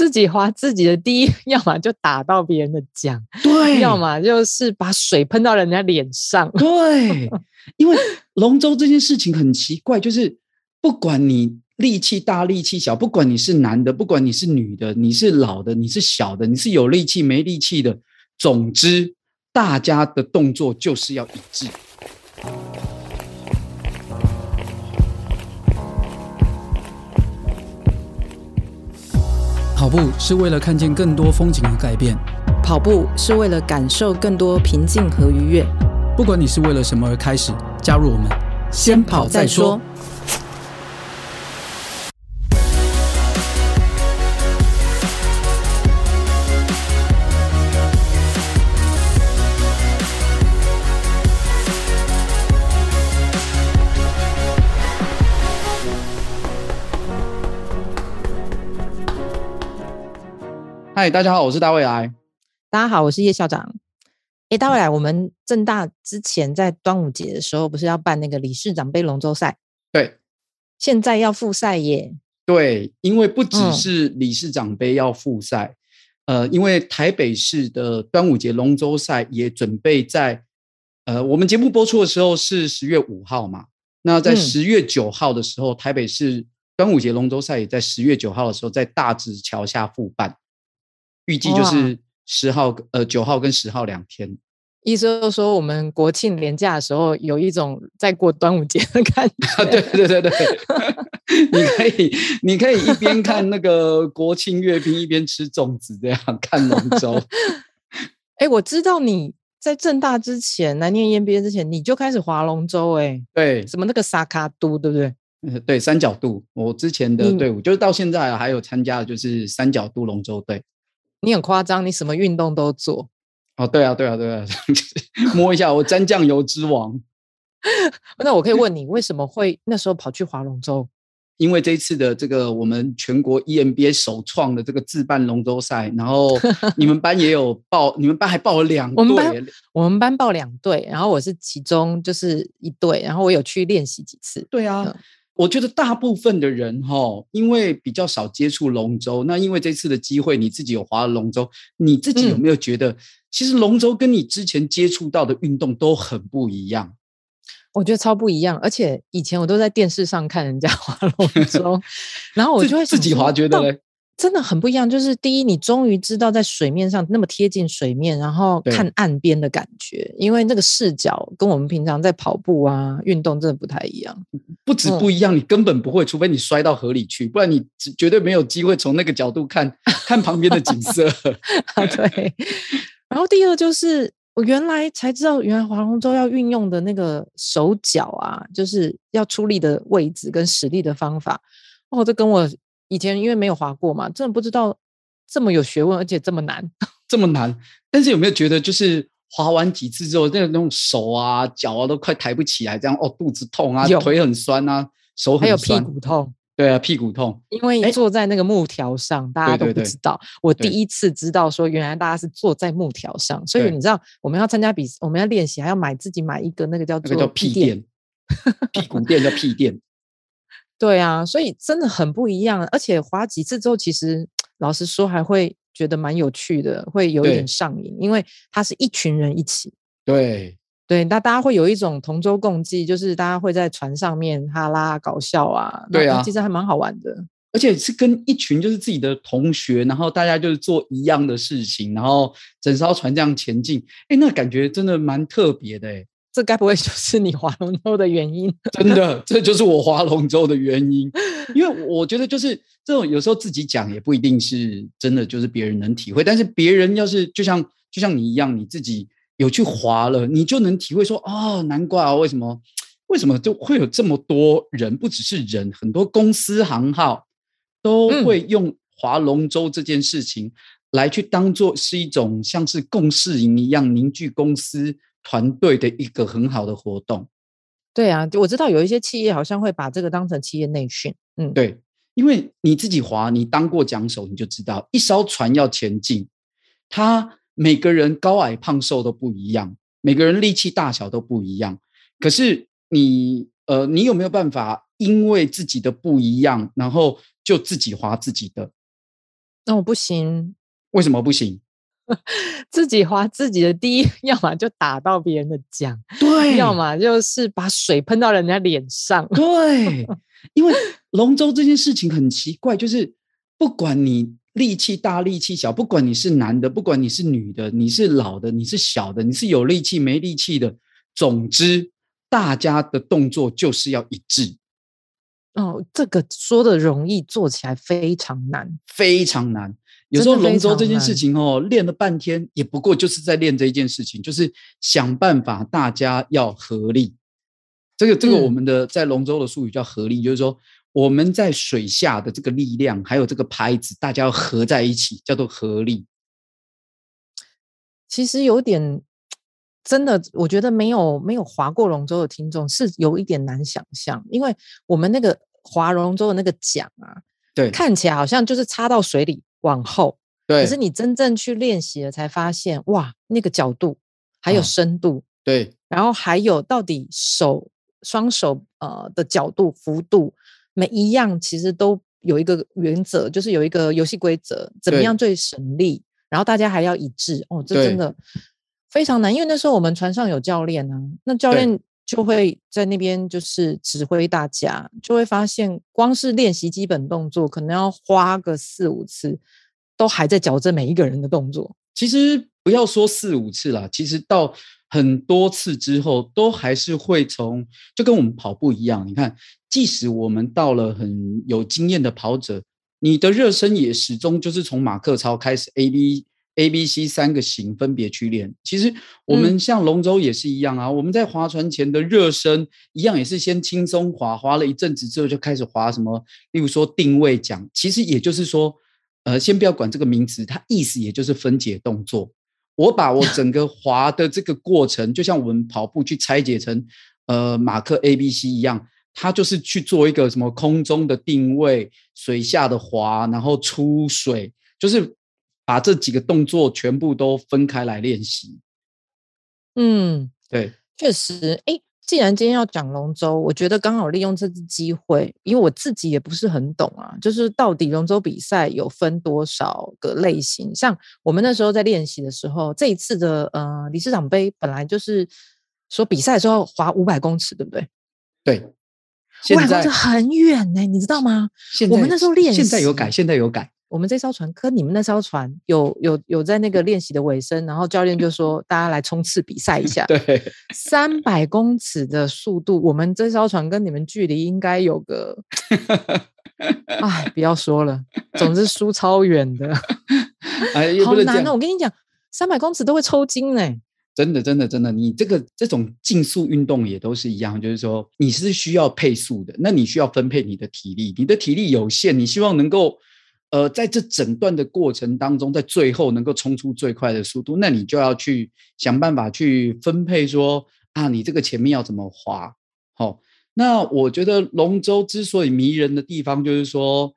自己划自己的第一，要么就打到别人的桨，对，要么就是把水喷到人家脸上，对。因为龙舟这件事情很奇怪，就是不管你力气大力气小，不管你是男的，不管你是女的，你是老的，你是小的，你是有力气没力气的，总之大家的动作就是要一致。跑步是为了看见更多风景和改变，跑步是为了感受更多平静和愉悦。不管你是为了什么而开始，加入我们，先跑再说。嗨，大家好，我是大卫来。大家好，我是叶校长。哎，大卫来，我们正大之前在端午节的时候，不是要办那个理事长杯龙舟赛？对，现在要复赛耶。对，因为不只是理事长杯要复赛，嗯，呃，因为台北市的端午节龙舟赛也准备在，呃，我们节目播出的时候是十月五号嘛，那在十月九号的时候，嗯，台北市端午节龙舟赛也在十月九号的时候在大直桥下复办。预计就是十号，呃，九号跟十号两天。意思就是说，我们国庆连假的时候，有一种在过端午节的感觉。对对对对，你可以，你可以一边看那个国庆阅兵，一边吃粽子，这样看龙舟。哎、欸，我知道你在正大之前，来念 EMBA 之前，你就开始划龙舟，哎，对，什么那个沙卡都，对不对？对，三角渡，我之前的队伍，就是到现在还有参加的，就是三角渡龙舟队。你很夸张，你什么运动都做哦？对啊，对啊，对啊，摸一下我沾酱油之王。那我可以问你，为什么会那时候跑去划龙舟？因为这一次的这个我们全国 EMBA 首创的这个自办龙舟赛，然后 你们班也有报，你们班还报了两队。我们班我们班报两队，然后我是其中就是一队，然后我有去练习几次。对啊。嗯我觉得大部分的人哈，因为比较少接触龙舟，那因为这次的机会，你自己有划了龙舟，你自己有没有觉得，其实龙舟跟你之前接触到的运动都很不一样？我觉得超不一样，而且以前我都在电视上看人家划龙舟，然后我就会自己划，觉得嘞。真的很不一样，就是第一，你终于知道在水面上那么贴近水面，然后看岸边的感觉，因为那个视角跟我们平常在跑步啊运动真的不太一样。不止不一样，嗯，你根本不会，除非你摔到河里去，不然你绝对没有机会从那个角度看看旁边的景色。啊，对。然后第二就是我原来才知道，原来划龙舟要运用的那个手脚啊，就是要出力的位置跟使力的方法。哦，这跟我。以前因为没有滑过嘛，真的不知道这么有学问，而且这么难，这么难。但是有没有觉得，就是滑完几次之后，那种手啊、脚啊都快抬不起来，这样哦，肚子痛啊，腿很酸啊，手很酸，还有屁股痛。对啊，屁股痛，因为坐在那个木条上，欸、大家都不知道。对对对，我第一次知道说，原来大家是坐在木条上，所以你知道，我们要参加比，我们要练习，还要买自己买一个那个叫做、那个、叫屁垫，屁股垫叫屁垫。对啊，所以真的很不一样，而且划几次之后，其实老实说还会觉得蛮有趣的，会有一点上瘾，因为它是一群人一起。对对，那大家会有一种同舟共济，就是大家会在船上面哈拉搞笑啊，对啊，其实还蛮好玩的，而且是跟一群就是自己的同学，然后大家就是做一样的事情，然后整艘船这样前进，哎，那感觉真的蛮特别的哎。这该不会就是你划龙舟的原因？真的，这就是我划龙舟的原因。因为我觉得，就是这种有时候自己讲也不一定是真的，就是别人能体会。但是别人要是就像就像你一样，你自己有去划了，你就能体会说，哦，难怪啊，为什么为什么就会有这么多人，不只是人，很多公司行号都会用划龙舟这件事情来去当做是一种像是共事营一样凝聚公司。团队的一个很好的活动，对啊，我知道有一些企业好像会把这个当成企业内训，嗯，对，因为你自己划，你当过桨手，你就知道，一艘船要前进，他每个人高矮胖瘦都不一样，每个人力气大小都不一样，可是你，呃，你有没有办法因为自己的不一样，然后就自己划自己的？那我不行，为什么不行？自己划自己的第一，要么就打到别人的桨，对，要么就是把水喷到人家脸上，对。因为龙舟这件事情很奇怪，就是不管你力气大力气小，不管你是男的，不管你是女的，你是老的，你是小的，你是有力气没力气的，总之大家的动作就是要一致。哦，这个说的容易，做起来非常难，非常难。有时候龙舟这件事情哦，练了半天，也不过就是在练这一件事情，就是想办法大家要合力。这个这个我们的在龙舟的术语叫合力，嗯，就是说我们在水下的这个力量，还有这个拍子，大家要合在一起，叫做合力。其实有点真的，我觉得没有没有划过龙舟的听众是有一点难想象，因为我们那个划龙舟的那个桨啊，对，看起来好像就是插到水里。往后，对，可是你真正去练习了，才发现哇，那个角度还有深度，啊、对，然后还有到底手双手呃的角度幅度，每一样其实都有一个原则，就是有一个游戏规则，怎么样最省力，然后大家还要一致。哦，这真的非常难，因为那时候我们船上有教练呢、啊，那教练就会在那边就是指挥大家，就会发现光是练习基本动作，可能要花个四五次，都还在矫正每一个人的动作。其实不要说四五次啦，其实到很多次之后，都还是会从就跟我们跑步一样。你看，即使我们到了很有经验的跑者，你的热身也始终就是从马克操开始，A B。A、B、C 三个型分别去练。其实我们像龙舟也是一样啊。嗯、我们在划船前的热身一样，也是先轻松划，划了一阵子之后就开始划什么，例如说定位桨。其实也就是说，呃，先不要管这个名词，它意思也就是分解动作。我把我整个划的这个过程，就像我们跑步去拆解成呃马克 A、B、C 一样，它就是去做一个什么空中的定位、水下的划，然后出水，就是。把这几个动作全部都分开来练习。嗯，对，确实。哎，既然今天要讲龙舟，我觉得刚好利用这次机会，因为我自己也不是很懂啊，就是到底龙舟比赛有分多少个类型？像我们那时候在练习的时候，这一次的呃理事长杯本来就是说比赛的时候划五百公尺，对不对？对，五百公尺很远呢，你知道吗？现我们那时候练习，现在有改，现在有改。我们这艘船跟你们那艘船有有有在那个练习的尾声，然后教练就说大家来冲刺比赛一下。对，三百公尺的速度，我们这艘船跟你们距离应该有个，哎，不要说了，总之输超远的，哎，好难哦！我跟你讲，三百公尺都会抽筋呢。真的，真的，真的，你这个这种竞速运动也都是一样，就是说你是需要配速的，那你需要分配你的体力，你的体力有限，你希望能够。呃，在这整段的过程当中，在最后能够冲出最快的速度，那你就要去想办法去分配说啊，你这个前面要怎么划？好、哦，那我觉得龙舟之所以迷人的地方，就是说，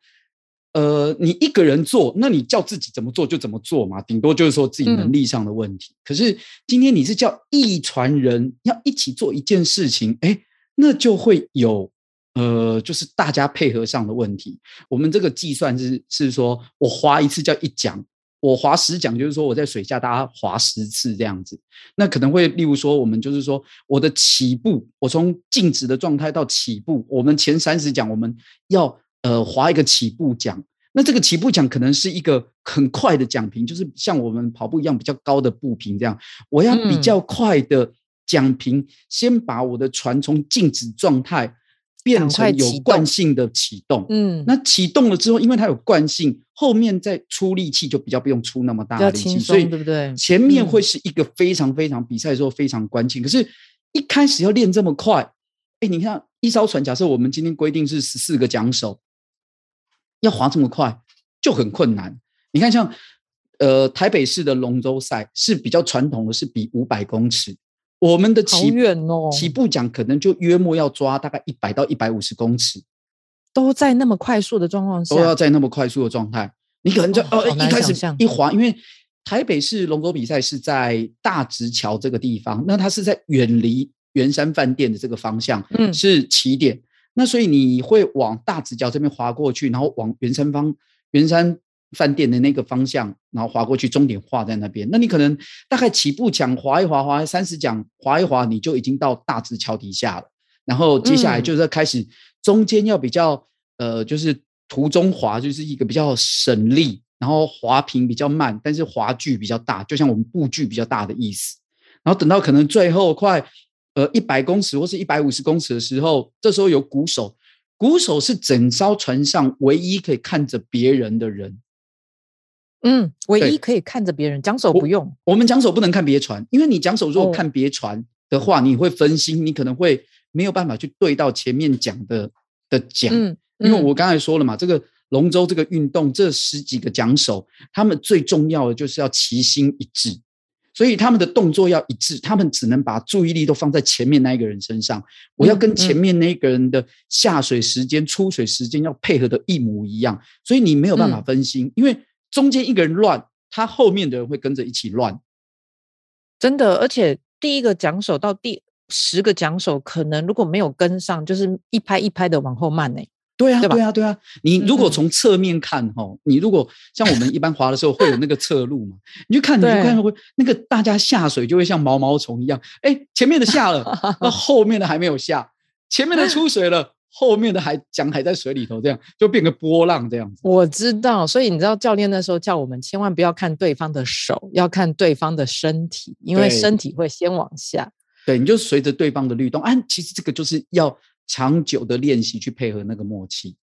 呃，你一个人做，那你叫自己怎么做就怎么做嘛，顶多就是说自己能力上的问题。嗯、可是今天你是叫一船人要一起做一件事情，哎，那就会有。呃，就是大家配合上的问题。我们这个计算是是说，我划一次叫一桨，我划十桨，就是说我在水下大家划十次这样子。那可能会，例如说，我们就是说，我的起步，我从静止的状态到起步，我们前三十桨我们要呃划一个起步桨。那这个起步桨可能是一个很快的桨频，就是像我们跑步一样比较高的步频这样。我要比较快的桨频，嗯、先把我的船从静止状态。变成有惯性的启动，嗯，那启动了之后，因为它有惯性，后面再出力气就比较不用出那么大的力气，所以对不对？前面会是一个非常非常比赛的时候非常关键。可是，一开始要练这么快，哎，你看一艘船，假设我们今天规定是十四个桨手，要划这么快就很困难。你看，像呃台北市的龙舟赛是比较传统的，是比五百公尺。我们的起远哦，起步桨可能就约莫要抓大概一百到一百五十公尺，都在那么快速的状况下，都要在那么快速的状态。你可能就哦，一开始一滑，因为台北市龙舟比赛是在大直桥这个地方，那它是在远离圆山饭店的这个方向，嗯，是起点。那所以你会往大直桥这边滑过去，然后往圆山方圆山饭店的那个方向，然后划过去，终点画在那边。那你可能大概起步讲划一划划三十桨划一划，你就已经到大直桥底下了。然后接下来就是要开始中间要比较、嗯、呃，就是途中滑就是一个比较省力，然后滑平比较慢，但是滑距比较大，就像我们步距比较大的意思。然后等到可能最后快呃一百公尺或是一百五十公尺的时候，这时候有鼓手，鼓手是整艘船上唯一可以看着别人的人。嗯，唯一可以看着别人，桨手不用。我，我们桨手不能看别船，因为你桨手如果看别船的话，哦、你会分心，你可能会没有办法去对到前面讲的的桨。嗯，因为我刚才说了嘛，这个龙舟这个运动，这十几个桨手，他们最重要的就是要齐心一致。所以他们的动作要一致，他们只能把注意力都放在前面那一个人身上。我要跟前面那一个人的下水时间、出水时间要配合的一模一样，所以你没有办法分心，因为中间一个人乱，他后面的人会跟着一起乱。真的，而且第一个桨手到第十个桨手，可能如果没有跟上，就是一拍一拍的往后慢呢。对啊，对啊，对啊！你如果从侧面看哈，嗯、你如果像我们一般划的时候会有那个侧路嘛，你就看，你就看会那个大家下水就会像毛毛虫一样，哎，前面的下了，那 后面的还没有下，前面的出水了，后面的还桨还在水里头，这样就变个波浪这样子。我知道，所以你知道教练那时候叫我们千万不要看对方的手，要看对方的身体，因为身体会先往下。对，你就随着对方的律动，哎、啊，其实这个就是要。长久的练习去配合那个默契，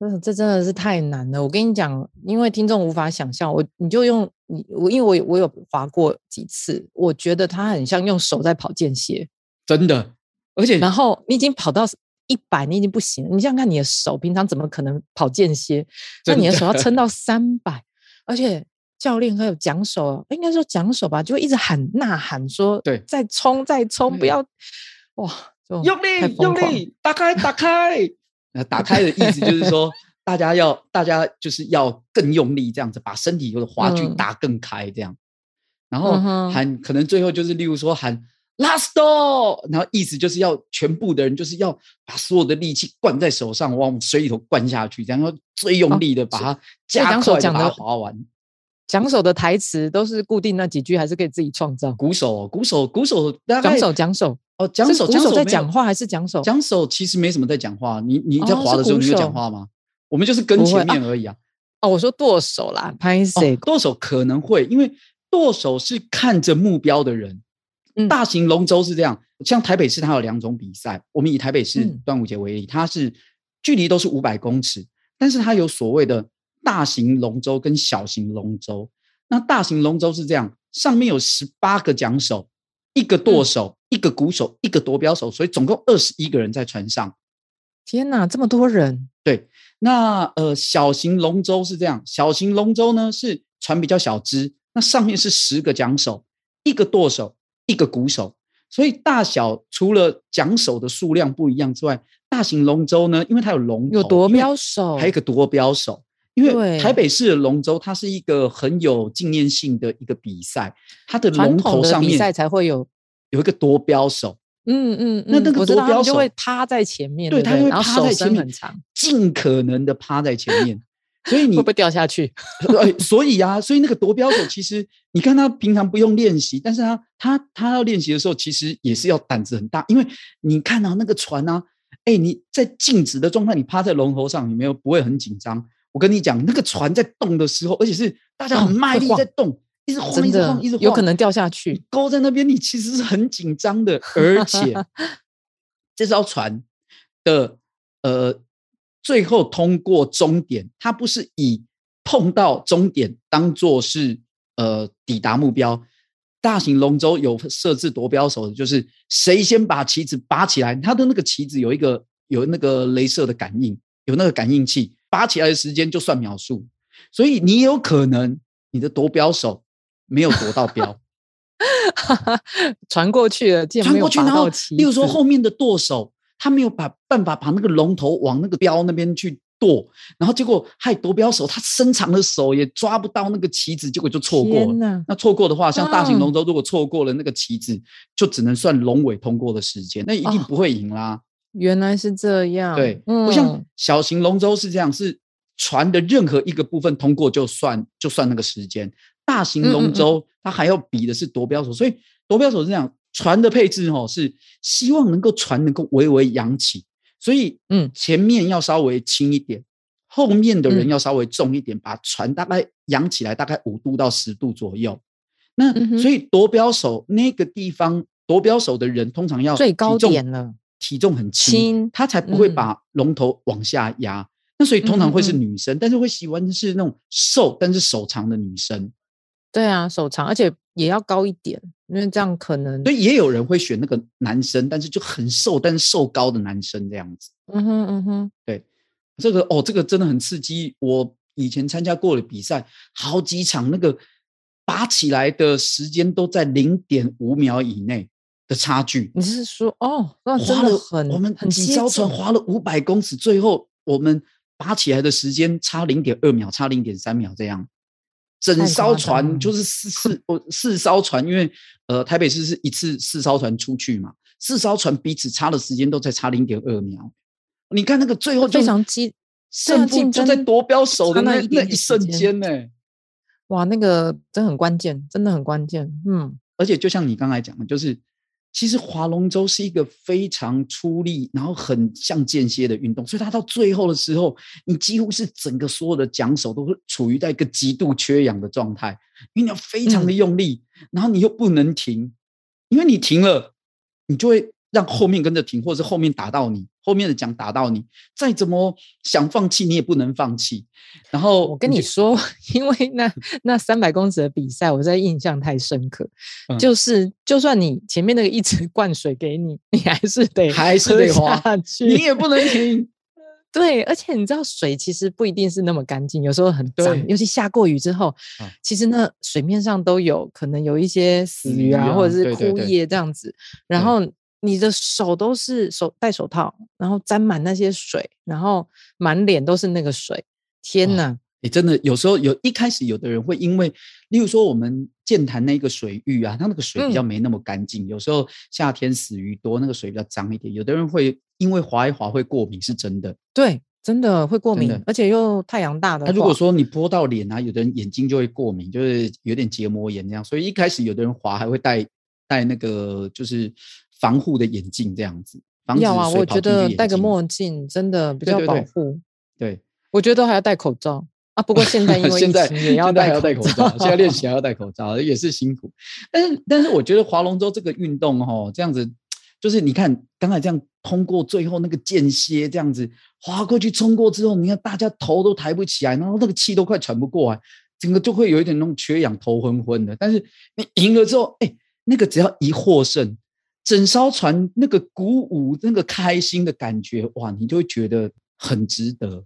嗯，这真的是太难了。我跟你讲，因为听众无法想象，我你就用你我，因为我我有滑过几次，我觉得他很像用手在跑间歇，真的。而且，然后你已经跑到一百，你已经不行了。你想想看，你的手平常怎么可能跑间歇？那你的手要撑到三百，而且教练还有讲手，应该说讲手吧，就会一直喊呐喊说：“对，再冲，再冲，不要哇。”用力，用力，打开，打开。那打开的意思就是说，大家要，大家就是要更用力，这样子把身体或者滑距打更开，这样。然后喊，可能最后就是，例如说喊 last door，然后意思就是要全部的人就是要把所有的力气灌在手上，往水里头灌下去，然后最用力的把它加快把它划完。讲手的台词都是固定那几句，还是可以自己创造？鼓手，鼓手，鼓手，讲手，讲手。哦，讲手，讲手在讲话还是讲手？讲手其实没什么在讲话。你你在滑的时候，你有讲话吗？我们就是跟前面而已啊。哦，我说剁手啦，拍谁？舵手可能会，因为剁手是看着目标的人。大型龙舟是这样，像台北市它有两种比赛。我们以台北市端午节为例，它是距离都是五百公尺，但是它有所谓的大型龙舟跟小型龙舟。那大型龙舟是这样，上面有十八个桨手，一个舵手。一个鼓手，一个夺标手，所以总共二十一个人在船上。天哪，这么多人！对，那呃，小型龙舟是这样，小型龙舟呢是船比较小只，那上面是十个桨手，一个舵手，一个鼓手，所以大小除了桨手的数量不一样之外，大型龙舟呢，因为它有龙头，有夺标手，还有一个夺标手。因为台北市的龙舟，它是一个很有纪念性的一个比赛，它的龙头上面比赛才会有。有一个夺标手，嗯嗯，那那个夺标手就会趴在前面，对，他会趴在前面，尽可能的趴在前面，所以你会不会掉下去？对，所以啊，所以那个夺标手其实，你看他平常不用练习，但是他他他要练习的时候，其实也是要胆子很大，因为你看到那个船啊，哎，你在静止的状态，你趴在龙头上，你没有不会很紧张。我跟你讲，那个船在动的时候，而且是大家很卖力在动。一直晃，一直晃，一直晃，有可能掉下去。勾在那边，你其实是很紧张的，而且这艘船的呃最后通过终点，它不是以碰到终点当做是呃抵达目标。大型龙舟有设置夺标手的，就是谁先把旗子拔起来，它的那个旗子有一个有那个镭射的感应，有那个感应器，拔起来的时间就算秒数，所以你有可能你的夺标手。没有夺到标，传过去了，传过去，然后，例如说后面的舵手，他没有把办法把那个龙头往那个标那边去剁，然后结果害夺标手他伸长的手也抓不到那个棋子，结果就错过了。那错过的话，像大型龙舟，如果错过了那个棋子，嗯、就只能算龙尾通过的时间，那一定不会赢啦。哦、原来是这样，对，不、嗯、像小型龙舟是这样，是船的任何一个部分通过就算就算那个时间。大型龙舟它还要比的是夺标手，所以夺标手是这样，船的配置哦是希望能够船能够微微扬起，所以嗯。前面要稍微轻一点，后面的人要稍微重一点，把船大概扬起来大概五度到十度左右。那所以夺标手那个地方夺标手的人通常要最高点了，体重很轻，他才不会把龙头往下压。那所以通常会是女生，但是会喜欢的是那种瘦但是手长的女生。对啊，手长，而且也要高一点，因为这样可能。所以也有人会选那个男生，但是就很瘦，但是瘦高的男生这样子。嗯哼嗯哼，对，这个哦，这个真的很刺激。我以前参加过的比赛，好几场那个拔起来的时间都在零点五秒以内的差距。你是说哦，那真的很我们几艘船划了五百公尺，最后我们拔起来的时间差零点二秒，差零点三秒这样。整艘船就是四四哦四艘船，因为呃台北市是一次四艘船出去嘛，四艘船彼此差的时间都在差零点二秒。你看那个最后非常激，胜负就在夺标手的那那一瞬间呢。哇，那个真的很关键，真的很关键。嗯，而且就像你刚才讲的，就是。其实划龙舟是一个非常出力，然后很像间歇的运动，所以它到最后的时候，你几乎是整个所有的桨手都是处于在一个极度缺氧的状态，因为你要非常的用力，嗯、然后你又不能停，因为你停了，你就会。让后面跟着停，或者是后面打到你，后面的奖打到你，再怎么想放弃，你也不能放弃。然后我跟你说，因为那那三百公尺的比赛，我在印象太深刻。嗯、就是就算你前面那个一直 灌水给你，你还是得还是得滑下去，你也不能停。对，而且你知道水其实不一定是那么干净，有时候很脏，尤其下过雨之后，嗯、其实那水面上都有可能有一些死鱼啊，嗯、或者是枯叶这样子，对对对然后。你的手都是手戴手套，然后沾满那些水，然后满脸都是那个水。天哪！你真的有时候有一开始有的人会因为，例如说我们剑潭那个水域啊，它那个水比较没那么干净。嗯、有时候夏天死鱼多，那个水比较脏一点。有的人会因为滑一滑会过敏，是真的。对，真的会过敏，而且又太阳大的话。那如果说你泼到脸啊，有的人眼睛就会过敏，就是有点结膜炎这样。所以一开始有的人滑还会戴戴那个就是。防护的眼镜这样子，要啊，我觉得戴个墨镜真的比较保护。对，我觉得还要戴口罩啊。不过现在因为 现在也要戴口罩，现在练习还要戴口罩，也是辛苦。但是但是我觉得划龙舟这个运动哦，这样子就是你看刚才这样通过最后那个间歇这样子划过去冲过之后，你看大家头都抬不起来，然后那个气都快喘不过来，整个就会有一点那种缺氧、头昏昏的。但是你赢了之后，哎，那个只要一获胜。整艘船那个鼓舞、那个开心的感觉，哇，你就会觉得很值得。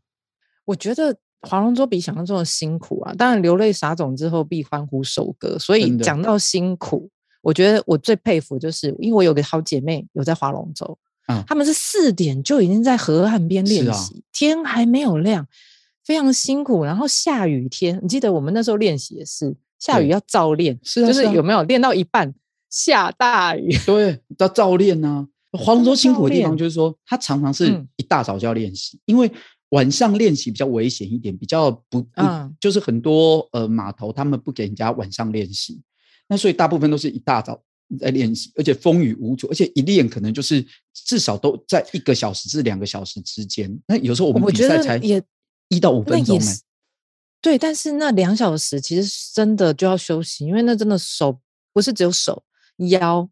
我觉得划龙舟比想象中的辛苦啊，当然流泪撒种之后必欢呼收割。所以讲到辛苦，我觉得我最佩服就是，因为我有个好姐妹有在划龙舟，嗯，他们是四点就已经在河岸边练习，啊、天还没有亮，非常辛苦。然后下雨天，你记得我们那时候练习也是下雨要照练，是、啊、就是有没有练到一半？下大雨，对，要照练呢。划龙舟辛苦的地方就是说，他常常是一大早就要练习，嗯、因为晚上练习比较危险一点，比较不，不嗯，就是很多呃码头他们不给人家晚上练习，那所以大部分都是一大早在练习，而且风雨无阻，而且一练可能就是至少都在一个小时至两个小时之间。那有时候我们比赛才也一到五分钟呢。对，但是那两小时其实真的就要休息，因为那真的手不是只有手。腰，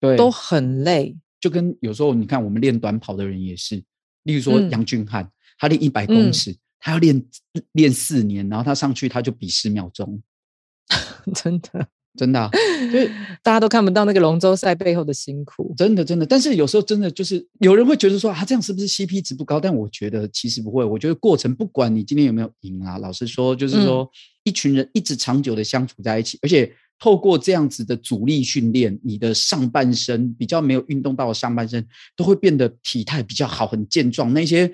对，都很累，就跟有时候你看我们练短跑的人也是，例如说杨俊翰，嗯、他练一百公尺，嗯、他要练练四年，然后他上去他就比十秒钟，真的真的、啊，所以 大家都看不到那个龙舟赛背后的辛苦，真的真的。但是有时候真的就是有人会觉得说啊，这样是不是 CP 值不高？但我觉得其实不会，我觉得过程不管你今天有没有赢啊，老实说就是说、嗯、一群人一直长久的相处在一起，而且。透过这样子的阻力训练，你的上半身比较没有运动到的上半身都会变得体态比较好，很健壮。那些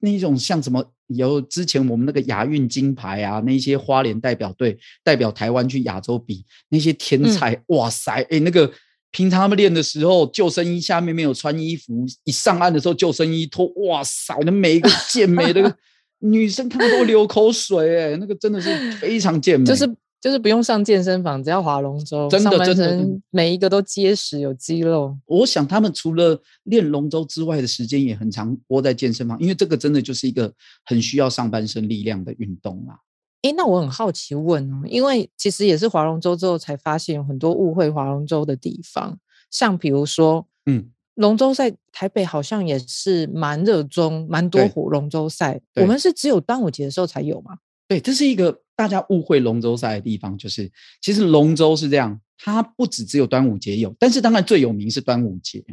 那种像什么有之前我们那个亚运金牌啊，那些花莲代表队代表台湾去亚洲比那些天才，嗯、哇塞！哎，那个平常他们练的时候，救生衣下面没有穿衣服，一上岸的时候救生衣脱，哇塞！那每一个健美的。女生看到都流口水哎、欸，那个真的是非常健美，就是就是不用上健身房，只要划龙舟，真的上半身真的每一个都结实有肌肉。我想他们除了练龙舟之外的时间也很长，窝在健身房，因为这个真的就是一个很需要上半身力量的运动啊。哎，那我很好奇问哦，因为其实也是划龙舟之后才发现有很多误会划龙舟的地方，像比如说，嗯。龙舟赛台北好像也是蛮热衷，蛮多火龙舟赛。我们是只有端午节的时候才有吗？对，这是一个大家误会龙舟赛的地方，就是其实龙舟是这样，它不只只有端午节有，但是当然最有名是端午节。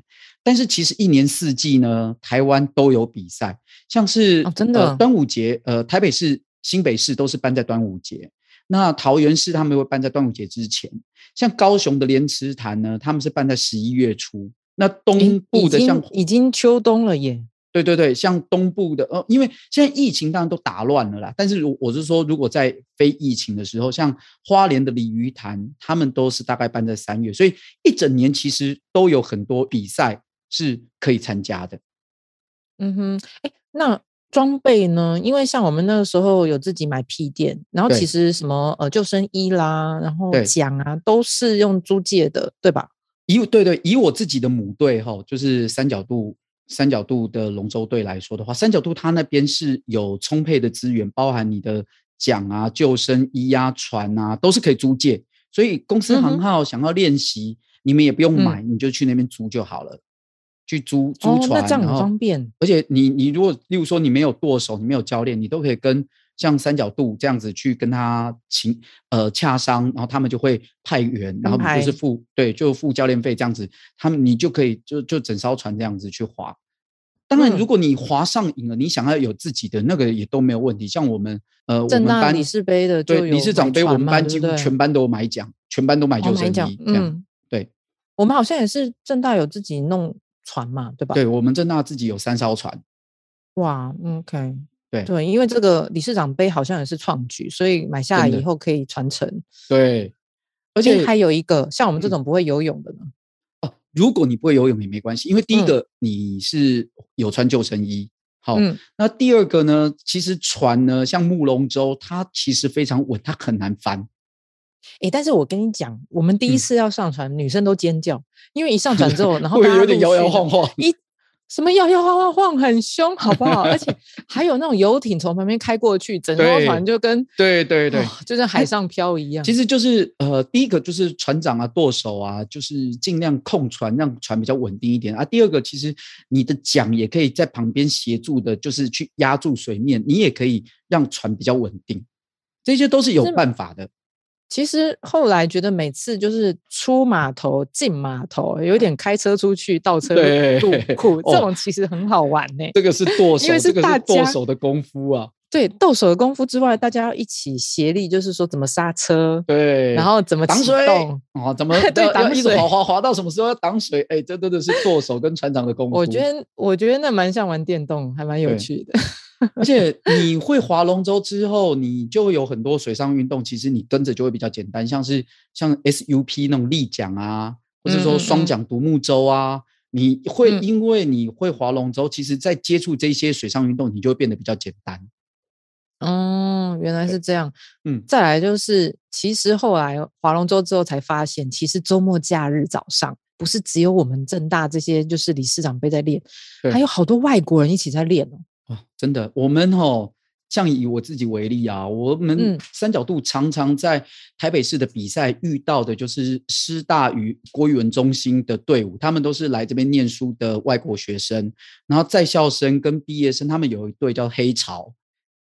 但是其实一年四季呢，台湾都有比赛，像是、哦、真的、呃、端午节，呃，台北市、新北市都是办在端午节，那桃园市他们会办在端午节之前，像高雄的莲池潭呢，他们是办在十一月初。那东部的像已经秋冬了耶，对对对，像东部的呃，因为现在疫情当然都打乱了啦。但是如我是说，如果在非疫情的时候，像花莲的鲤鱼潭，他们都是大概办在三月，所以一整年其实都有很多比赛是可以参加的。嗯哼，哎，那装备呢？因为像我们那个时候有自己买屁垫，然后其实什么呃救生衣啦，然后桨啊，都是用租借的，对吧？以对对，以我自己的母队哈，就是三角渡三角渡的龙舟队来说的话，三角渡它那边是有充沛的资源，包含你的桨啊、救生衣啊、船啊，都是可以租借。所以公司行号想要练习，嗯、你们也不用买，你就去那边租就好了。去租租船，哦、那这样很方便。而且你你如果例如说你没有舵手，你没有教练，你都可以跟。像三角渡这样子去跟他请呃洽商，然后他们就会派员，然后你就是付对，就付教练费这样子，他们你就可以就就整艘船这样子去划。当然，如果你滑上瘾了，你想要有自己的那个也都没有问题。像我们呃，我们班理事杯的对理事长杯，我们班几乎全班都有买奖，全班都买救生衣这样。对，我们好像也是正大有自己弄船嘛，对吧？对，我们正大自己有三艘船。哇，OK。对对，因为这个理事长杯好像也是创举，所以买下来以后可以传承。对，而且还有一个像我们这种不会游泳的呢。哦，如果你不会游泳也没关系，因为第一个你是有穿救生衣。好，那第二个呢？其实船呢，像木龙舟，它其实非常稳，它很难翻。哎，但是我跟你讲，我们第一次要上船，女生都尖叫，因为一上船之后，然后会有点摇摇晃晃。一什么摇摇晃晃晃很凶，好不好？而且 还有那种游艇从旁边开过去，整艘船就跟对对对，就像海上漂一样。其实就是呃，第一个就是船长啊、舵手啊，就是尽量控船，让船比较稳定一点啊。第二个，其实你的桨也可以在旁边协助的，就是去压住水面，你也可以让船比较稳定。这些都是有办法的。其实后来觉得每次就是出码头进码头，有点开车出去倒车入库，这种其实很好玩呢、欸哦。这个是剁手，因为是大家剁手的功夫啊。对，剁手的功夫之外，大家要一起协力，就是说怎么刹车，对，然后怎么挡水哦，怎么 对挡一直滑滑滑到什么时候要挡水？哎，这真的是剁手跟船长的功夫。我觉得，我觉得那蛮像玩电动，还蛮有趣的。而且你会划龙舟之后，你就会有很多水上运动，其实你跟着就会比较简单，像是像 SUP 那种立桨啊，或者说双桨独木舟啊，嗯嗯你会因为你会划龙舟，其实在接触这些水上运动，你就会变得比较简单。哦，原来是这样。嗯，再来就是，其实后来划龙舟之后才发现，其实周末假日早上不是只有我们正大这些就是理事长辈在练，还有好多外国人一起在练哦。哦，真的，我们哦，像以我自己为例啊，我们三角度常常在台北市的比赛遇到的，就是师大与国语文中心的队伍，他们都是来这边念书的外国学生，然后在校生跟毕业生，他们有一队叫黑潮，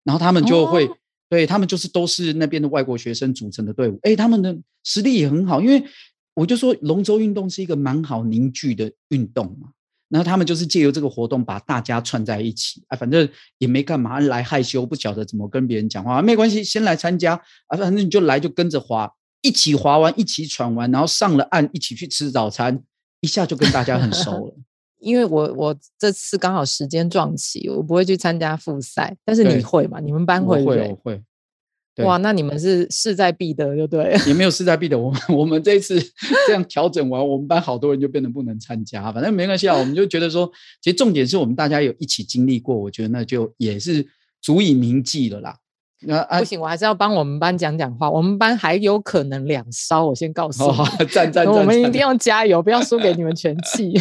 然后他们就会，哦、对他们就是都是那边的外国学生组成的队伍，哎，他们的实力也很好，因为我就说龙舟运动是一个蛮好凝聚的运动嘛。然后他们就是借由这个活动把大家串在一起啊，反正也没干嘛，来害羞不晓得怎么跟别人讲话，没关系，先来参加啊，反正你就来就跟着划，一起划完，一起喘完，然后上了岸一起去吃早餐，一下就跟大家很熟了。因为我我这次刚好时间撞齐，我不会去参加复赛，但是你会嘛？你们班会不会？我会，我会。哇，那你们是势在必得，就对了。也没有势在必得，我们 我们这一次这样调整完，我们班好多人就变得不能参加，反正没关系啊。我们就觉得说，其实重点是我们大家有一起经历过，我觉得那就也是足以铭记了啦。那、啊、不行，我还是要帮我们班讲讲话。我们班还有可能两烧，我先告诉你。赞赞赞！我们一定要加油，不要输给你们全气。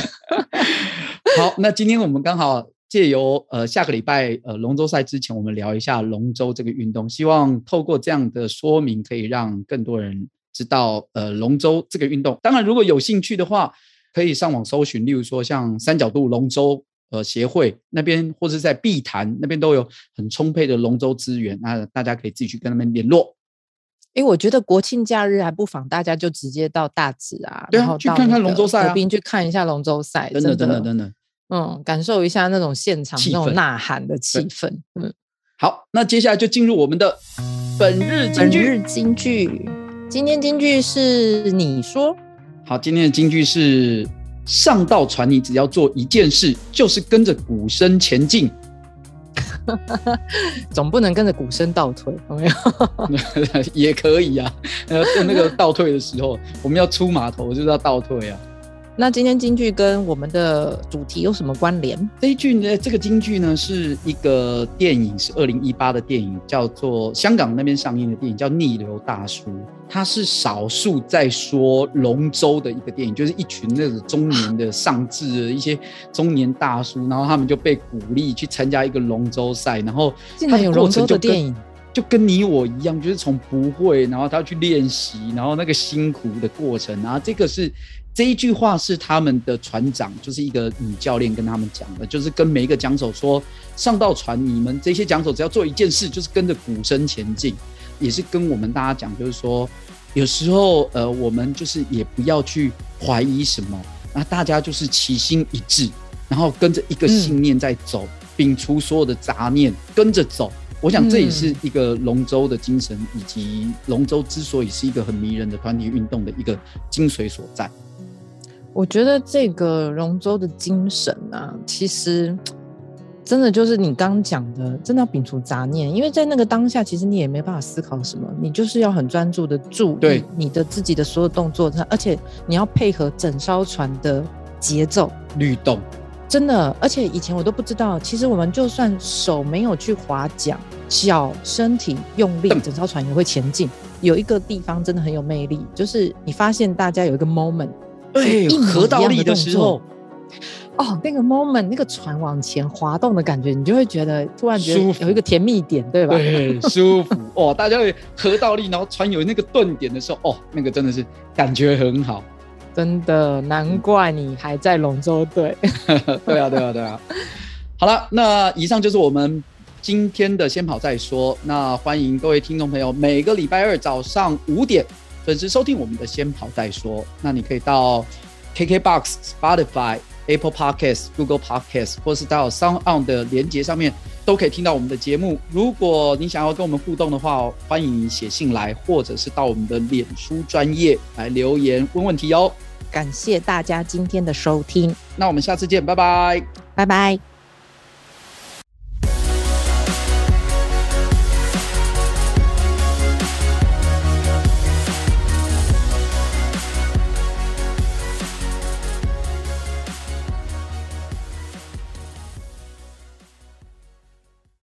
好，那今天我们刚好借由呃下个礼拜呃龙舟赛之前，我们聊一下龙舟这个运动。希望透过这样的说明，可以让更多人知道呃龙舟这个运动。当然，如果有兴趣的话，可以上网搜寻，例如说像三角度龙舟。呃，协会那边或者在碧潭那边都有很充沛的龙舟资源，那大家可以自己去跟他们联络。因为我觉得国庆假日还不妨大家就直接到大直啊，对啊，然后去看看龙舟赛啊，去看一下龙舟赛，真的真的真的，嗯，感受一下那种现场那种呐喊的气氛。嗯，好，那接下来就进入我们的本日金句。本日金句，今天金句是你说。好，今天的金句是。上到船，你只要做一件事，就是跟着鼓声前进。总不能跟着鼓声倒退，有没有？也可以啊。呃，那个倒退的时候，我们要出码头，就是要倒退啊。那今天京剧跟我们的主题有什么关联？这一句呢，这个京剧呢，是一个电影，是二零一八的电影，叫做香港那边上映的电影，叫《逆流大叔》。它是少数在说龙舟的一个电影，就是一群那种中年的上智的一些中年大叔，然后他们就被鼓励去参加一个龙舟赛，然后竟然有龙舟的电影。就跟你我一样，就是从不会，然后他去练习，然后那个辛苦的过程，然后这个是这一句话是他们的船长，就是一个女教练跟他们讲的，就是跟每一个桨手说，上到船，你们这些桨手只要做一件事，就是跟着鼓声前进，也是跟我们大家讲，就是说有时候呃，我们就是也不要去怀疑什么，那大家就是齐心一致，然后跟着一个信念在走，摒、嗯、除所有的杂念，跟着走。我想这也是一个龙舟的精神，以及龙舟之所以是一个很迷人的团体运动的一个精髓所在。我觉得这个龙舟的精神啊，其实真的就是你刚刚讲的，真的要摒除杂念，因为在那个当下，其实你也没办法思考什么，你就是要很专注的注意你的自己的所有动作，而且你要配合整艘船的节奏律动。真的，而且以前我都不知道，其实我们就算手没有去划桨，脚身体用力，整艘船也会前进。有一个地方真的很有魅力，就是你发现大家有一个 moment，对，合倒立的时候，哦，那个 moment，那个船往前滑动的感觉，你就会觉得突然觉得有一个甜蜜点，对吧？对，舒服哦，大家会合倒立，然后船有那个顿点的时候，哦，那个真的是感觉很好。真的，难怪你还在龙舟队。对啊，对啊，对啊。好了，那以上就是我们今天的先跑再说。那欢迎各位听众朋友，每个礼拜二早上五点准时收听我们的先跑再说。那你可以到 KKBOX、Spotify、Apple Podcasts、Google Podcasts，或是到 SoundOn 的连接上面，都可以听到我们的节目。如果你想要跟我们互动的话，欢迎写信来，或者是到我们的脸书专业来留言问问题哦。感谢大家今天的收听，那我们下次见，拜拜，拜拜。